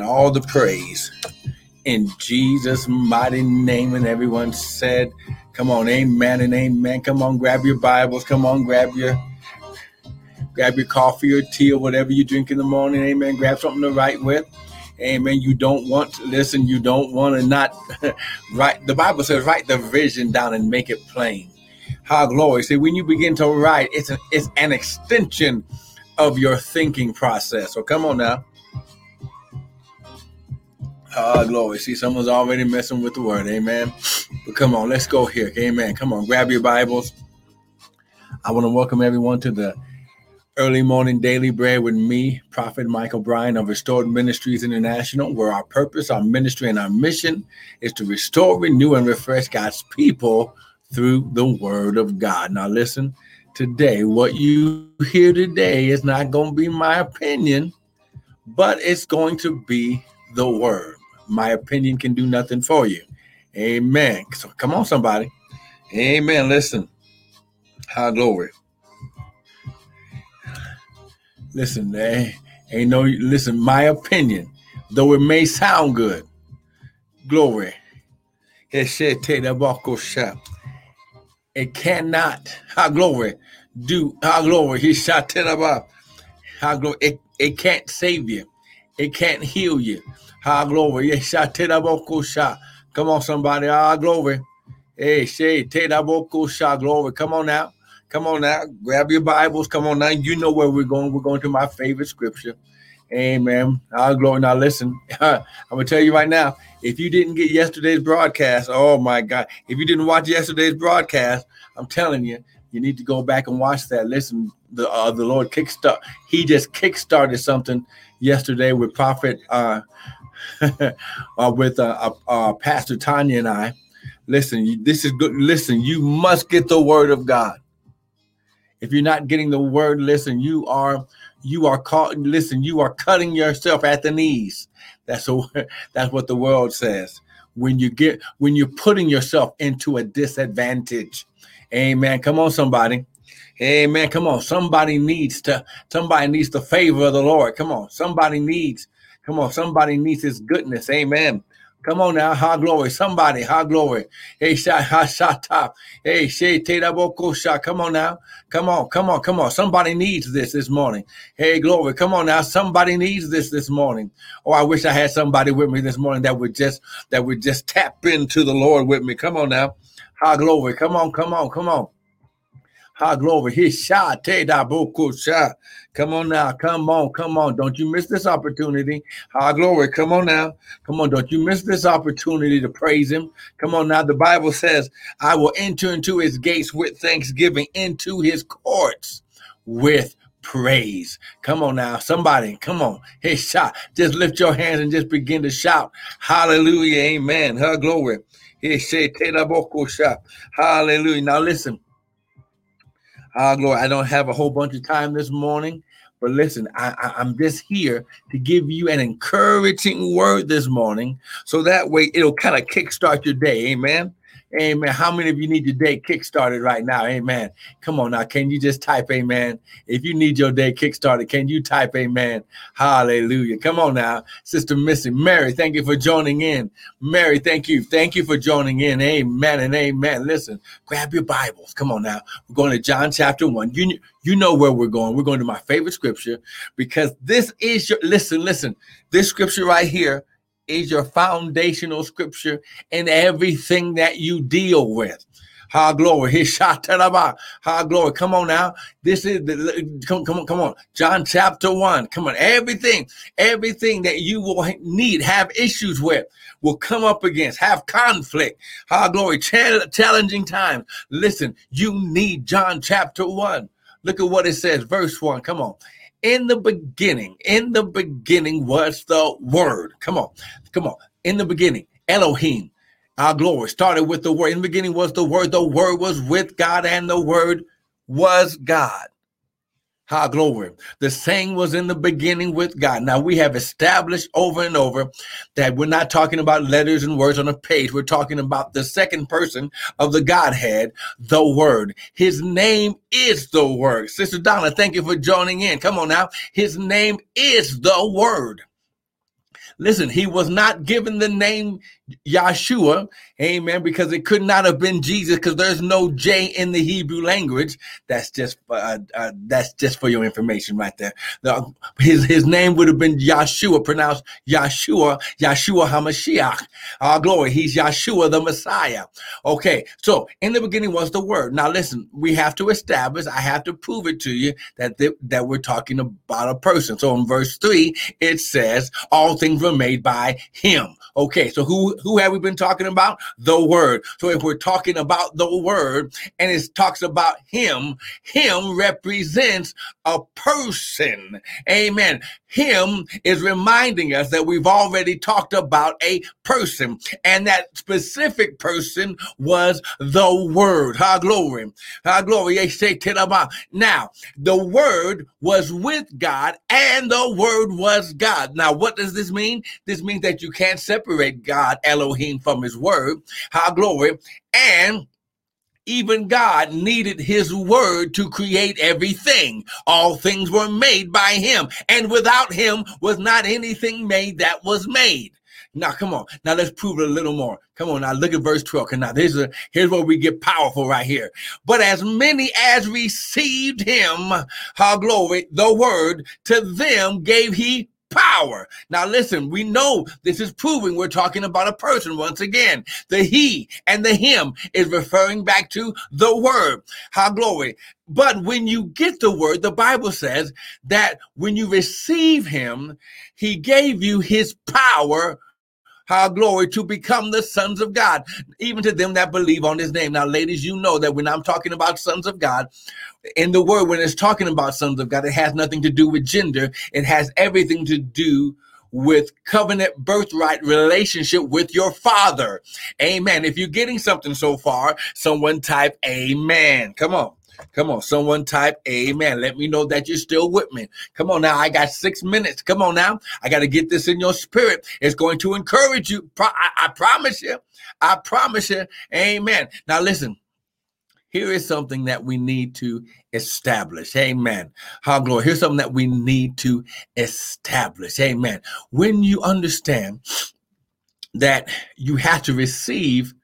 all the praise in Jesus' mighty name. And everyone said, Come on, amen and amen. Come on, grab your Bibles. Come on, grab your grab your coffee or tea or whatever you drink in the morning. Amen. Grab something to write with. Amen. You don't want to listen, you don't want to not write. The Bible says, write the vision down and make it plain. How glory. See, when you begin to write, it's a, it's an extension of your thinking process. So come on now. Ah, glory. See, someone's already messing with the word. Amen. But come on, let's go here. Amen. Come on, grab your Bibles. I want to welcome everyone to the early morning daily bread with me, Prophet Michael Bryan of Restored Ministries International, where our purpose, our ministry, and our mission is to restore, renew, and refresh God's people through the word of God. Now, listen, today, what you hear today is not going to be my opinion, but it's going to be the word my opinion can do nothing for you. Amen. So come on, somebody. Amen. Listen. High glory. Listen, eh, ain't no listen, my opinion, though it may sound good. Glory. It cannot, how glory, do how glory. He shot about how glory. It, it can't save you. It can't heal you. Ah, glory. Come on, somebody. Ah, glory. Hey, Shay, glory. Come on now. Come on now. Grab your Bibles. Come on now. You know where we're going. We're going to my favorite scripture. Amen. Ah, glory. Now, listen. I'm going to tell you right now if you didn't get yesterday's broadcast, oh my God. If you didn't watch yesterday's broadcast, I'm telling you, you need to go back and watch that. Listen, the uh, the Lord kickstart. He just kickstarted something yesterday with Prophet uh, uh, with uh, uh, uh, Pastor Tanya and I. Listen, this is good. Listen, you must get the word of God. If you're not getting the word, listen, you are you are caught. Listen, you are cutting yourself at the knees. That's a, that's what the world says. When you get when you're putting yourself into a disadvantage. Amen. Come on, somebody. Amen. Come on. Somebody needs to somebody needs the favor of the Lord. Come on. Somebody needs Come on, somebody needs his goodness. Amen. Come on now, high glory. Somebody, high glory. Hey, top. Hey. Come on now. Come on, come on, come on. Somebody needs this this morning. Hey, glory. Come on now. Somebody needs this this morning. Oh, I wish I had somebody with me this morning that would just, that would just tap into the Lord with me. Come on now. High glory. Come on, come on, come on. High glory. He shot. shot. Come on now. Come on. Come on. Don't you miss this opportunity. High glory. Come on now. Come on. Don't you miss this opportunity to praise him. Come on now. The Bible says, I will enter into his gates with thanksgiving, into his courts with praise. Come on now, somebody, come on. Hey, shout. Just lift your hands and just begin to shout. Hallelujah. Amen. Her glory. Hallelujah. Now listen. Ah, glory. I don't have a whole bunch of time this morning, but listen, I, I, I'm just here to give you an encouraging word this morning, so that way it'll kind of kickstart your day. Amen. Amen. How many of you need your day kickstarted right now? Amen. Come on now. Can you just type amen? If you need your day kickstarted, can you type amen? Hallelujah. Come on now. Sister Missy, Mary, thank you for joining in. Mary, thank you. Thank you for joining in. Amen and amen. Listen, grab your Bibles. Come on now. We're going to John chapter 1. You, you know where we're going. We're going to my favorite scripture because this is your, listen, listen, this scripture right here is your foundational scripture in everything that you deal with. High glory. His shot High glory. Come on now. This is the come, come on, come on. John chapter one. Come on. Everything, everything that you will need, have issues with, will come up against, have conflict. High glory. challenging times. Listen, you need John chapter one. Look at what it says, verse one. Come on in the beginning, in the beginning was the word. Come on, come on. In the beginning, Elohim, our glory started with the word. In the beginning was the word. The word was with God, and the word was God. How glory. The saying was in the beginning with God. Now we have established over and over that we're not talking about letters and words on a page. We're talking about the second person of the Godhead, the Word. His name is the Word. Sister Donna, thank you for joining in. Come on now. His name is the Word. Listen, he was not given the name Yahshua, amen, because it could not have been Jesus because there's no J in the Hebrew language. That's just uh, uh, that's just for your information right there. The, his his name would have been Yahshua, pronounced Yahshua, Yahshua Hamashiach. Our glory, he's Yahshua the Messiah. Okay, so in the beginning was the Word. Now listen, we have to establish, I have to prove it to you that th- that we're talking about a person. So in verse three, it says, "All things made by Him." Okay, so who who have we been talking about? The word. So if we're talking about the word and it talks about him, him represents a person. Amen. Him is reminding us that we've already talked about a person, and that specific person was the Word. Ha glory. Ha glory. Now, the Word was with God, and the Word was God. Now, what does this mean? This means that you can't separate God, Elohim, from His Word. Ha glory. And even God needed his word to create everything. All things were made by him, and without him was not anything made that was made. Now, come on. Now let's prove it a little more. Come on. Now look at verse 12. Now here's, a, here's where we get powerful right here. But as many as received him, how glory, the word, to them gave he power. Now, listen, we know this is proving we're talking about a person once again. The he and the him is referring back to the word. How glory. But when you get the word, the Bible says that when you receive him, he gave you his power how glory to become the sons of God, even to them that believe on his name. Now, ladies, you know that when I'm talking about sons of God, in the word, when it's talking about sons of God, it has nothing to do with gender. It has everything to do with covenant birthright relationship with your father. Amen. If you're getting something so far, someone type amen. Come on. Come on, someone type amen. Let me know that you're still with me. Come on now, I got six minutes. Come on now, I got to get this in your spirit. It's going to encourage you. I, I promise you. I promise you. Amen. Now listen, here is something that we need to establish. Amen. How glory. Here's something that we need to establish. Amen. When you understand that you have to receive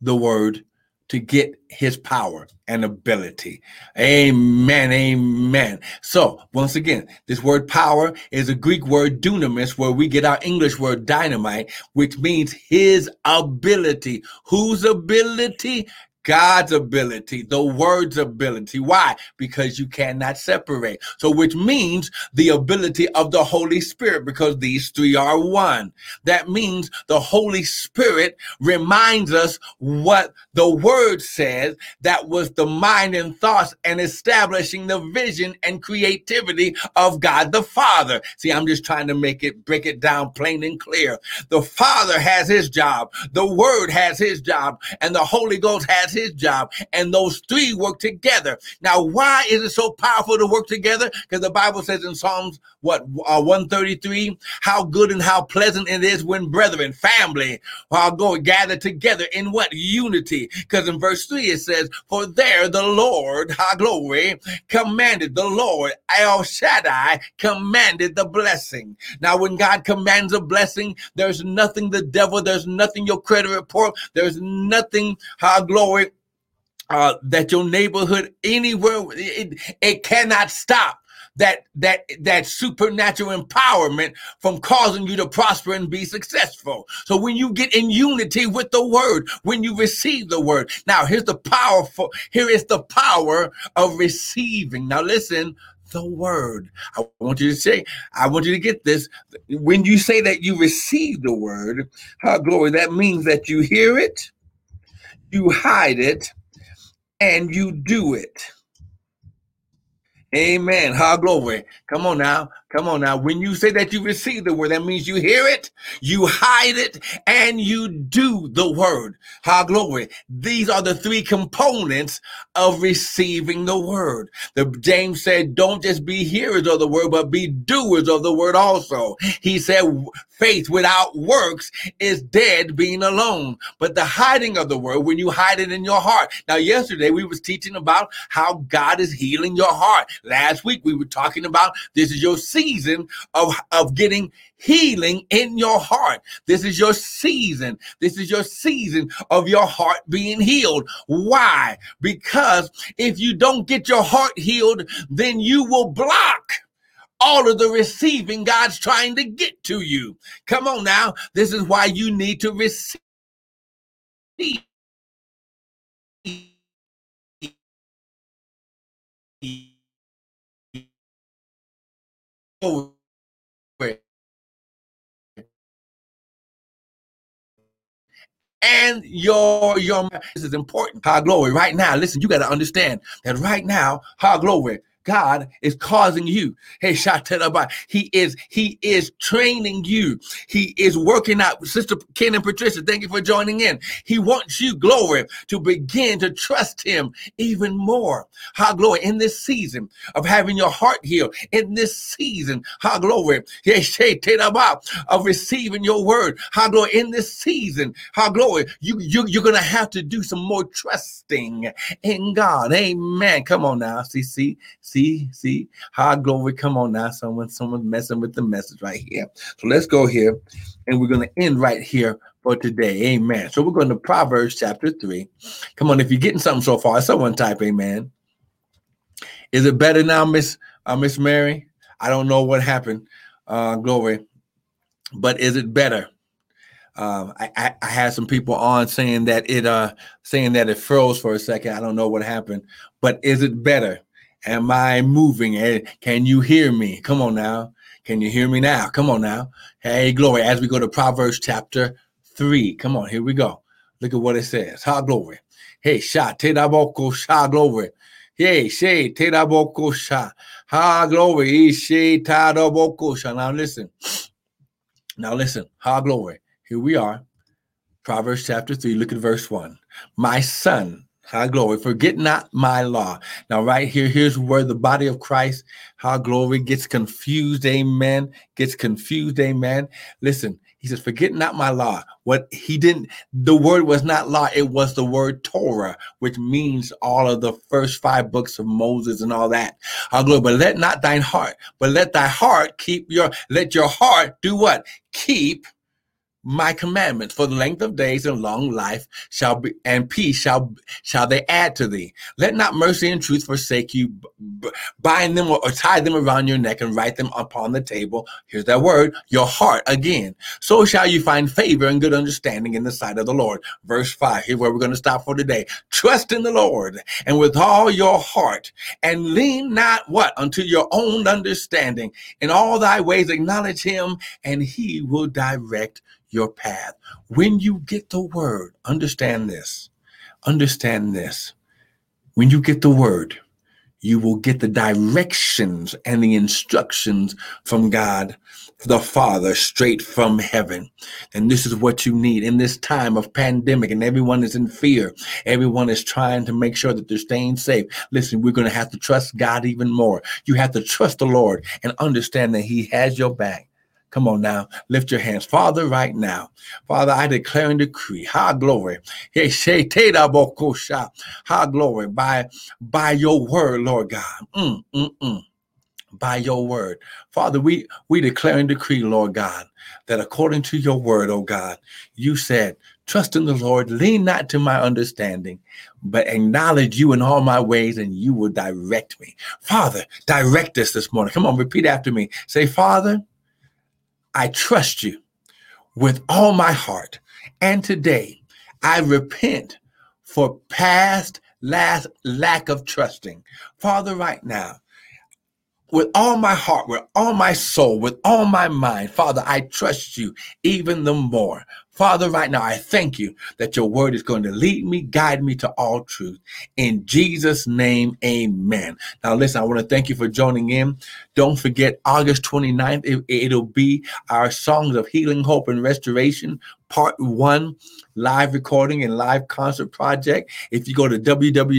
the word to get his power and ability. Amen. Amen. So, once again, this word power is a Greek word dunamis, where we get our English word dynamite, which means his ability. Whose ability? God's ability, the word's ability. Why? Because you cannot separate. So, which means the ability of the Holy Spirit, because these three are one. That means the Holy Spirit reminds us what the word says that was the mind and thoughts and establishing the vision and creativity of God the Father. See, I'm just trying to make it, break it down plain and clear. The Father has his job, the word has his job, and the Holy Ghost has his job, and those three work together. Now, why is it so powerful to work together? Because the Bible says in Psalms, what, uh, 133, how good and how pleasant it is when brethren, family, are going gather together in what? Unity. Because in verse 3 it says, For there the Lord, our glory, commanded the Lord, El Shaddai, commanded the blessing. Now, when God commands a blessing, there's nothing the devil, there's nothing your credit report, there's nothing, our glory, uh, that your neighborhood anywhere it, it cannot stop that that that supernatural empowerment from causing you to prosper and be successful. So when you get in unity with the word, when you receive the word. Now here's the powerful here is the power of receiving. Now listen, the word. I want you to say, I want you to get this. When you say that you receive the word, how glory, that means that you hear it, you hide it, and you do it. Amen. How glory. Come on now. Come on now. When you say that you receive the word, that means you hear it, you hide it, and you do the word. How glory. These are the three components of receiving the word. The James said, don't just be hearers of the word, but be doers of the word also. He said, faith without works is dead being alone. But the hiding of the word, when you hide it in your heart. Now, yesterday we was teaching about how God is healing your heart. Last week we were talking about this is your seed season of, of getting healing in your heart. This is your season. This is your season of your heart being healed. Why? Because if you don't get your heart healed, then you will block all of the receiving God's trying to get to you. Come on now. This is why you need to receive. Oh, and your your this is important. High glory. Right now, listen, you got to understand that right now, high glory, God is causing you. Hey. He is, he is training you. He is working out. Sister Ken and Patricia, thank you for joining in. He wants you, glory, to begin to trust him even more. How glory in this season of having your heart healed, in this season, how glory, Yes, of receiving your word. How glory in this season, how glory, you, you, you're to have to do some more trusting in God. Amen. Come on now. See, see, See, how glory. Come on now. Someone, someone messing with the message right here. So let's go here and we're going to end right here for today. Amen. So we're going to Proverbs chapter 3. Come on, if you're getting something so far, someone type amen. Is it better now, Miss uh, Miss Mary? I don't know what happened. Uh, glory. But is it better? Uh, I, I, I, had some people on saying that it uh saying that it froze for a second. I don't know what happened, but is it better? Am I moving? Hey, can you hear me? Come on now. Can you hear me now? Come on now. Hey, glory. As we go to Proverbs chapter 3. Come on, here we go. Look at what it says. Ha, glory. Hey, sha, te da boko, sha, glory. Hey, she, te da boko, sha. Ha, glory. She, ta boko, sha. Now listen. Now listen. Ha, glory. Here we are. Proverbs chapter 3. Look at verse 1. My son, High glory. Forget not my law. Now, right here, here's where the body of Christ, high glory, gets confused. Amen. Gets confused. Amen. Listen, he says, Forget not my law. What he didn't, the word was not law, it was the word Torah, which means all of the first five books of Moses and all that. High glory. But let not thine heart, but let thy heart keep your, let your heart do what? Keep my commandments for the length of days and long life shall be and peace shall shall they add to thee. Let not mercy and truth forsake you. Bind them or, or, tie them around your neck and write them upon the table. Here's that word your heart again. So shall you find favor and good understanding in the sight of the lord. Verse 5 here's where we're going to stop for today. Trust in the lord and with all your heart and lean not what? Unto your own understanding. In all thy ways acknowledge him and he will direct your path. When you get the word, understand this. Understand this. When you get the word, you will get the directions and the instructions from God the Father straight from heaven. And this is what you need in this time of pandemic and everyone is in fear. Everyone is trying to make sure that they're staying safe. Listen, we're going to have to trust God even more. You have to trust the Lord and understand that he has your back. Come on now, lift your hands. Father, right now, Father, I declare and decree, high glory. High glory by, by your word, Lord God. Mm, mm, mm. By your word. Father, we, we declare and decree, Lord God, that according to your word, oh God, you said, trust in the Lord, lean not to my understanding, but acknowledge you in all my ways and you will direct me. Father, direct us this morning. Come on, repeat after me. Say, Father, I trust you with all my heart. And today I repent for past last lack of trusting. Father, right now, with all my heart, with all my soul, with all my mind, Father, I trust you even the more. Father, right now, I thank you that your word is going to lead me, guide me to all truth. In Jesus' name, amen. Now, listen, I want to thank you for joining in. Don't forget, August 29th, it, it'll be our Songs of Healing, Hope, and Restoration, Part One, live recording and live concert project. If you go to www.bit.ly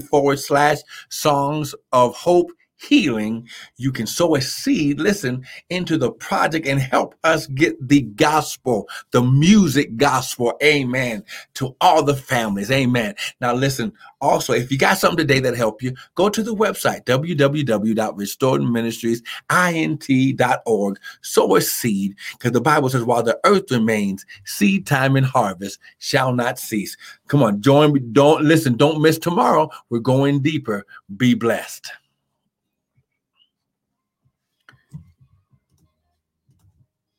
forward slash Songs of Hope, healing, you can sow a seed, listen, into the project and help us get the gospel, the music gospel, amen, to all the families, amen. Now, listen, also, if you got something today that help you, go to the website, www.restoredministriesint.org, sow a seed, because the Bible says, while the earth remains, seed time and harvest shall not cease. Come on, join me. Don't listen, don't miss tomorrow. We're going deeper. Be blessed.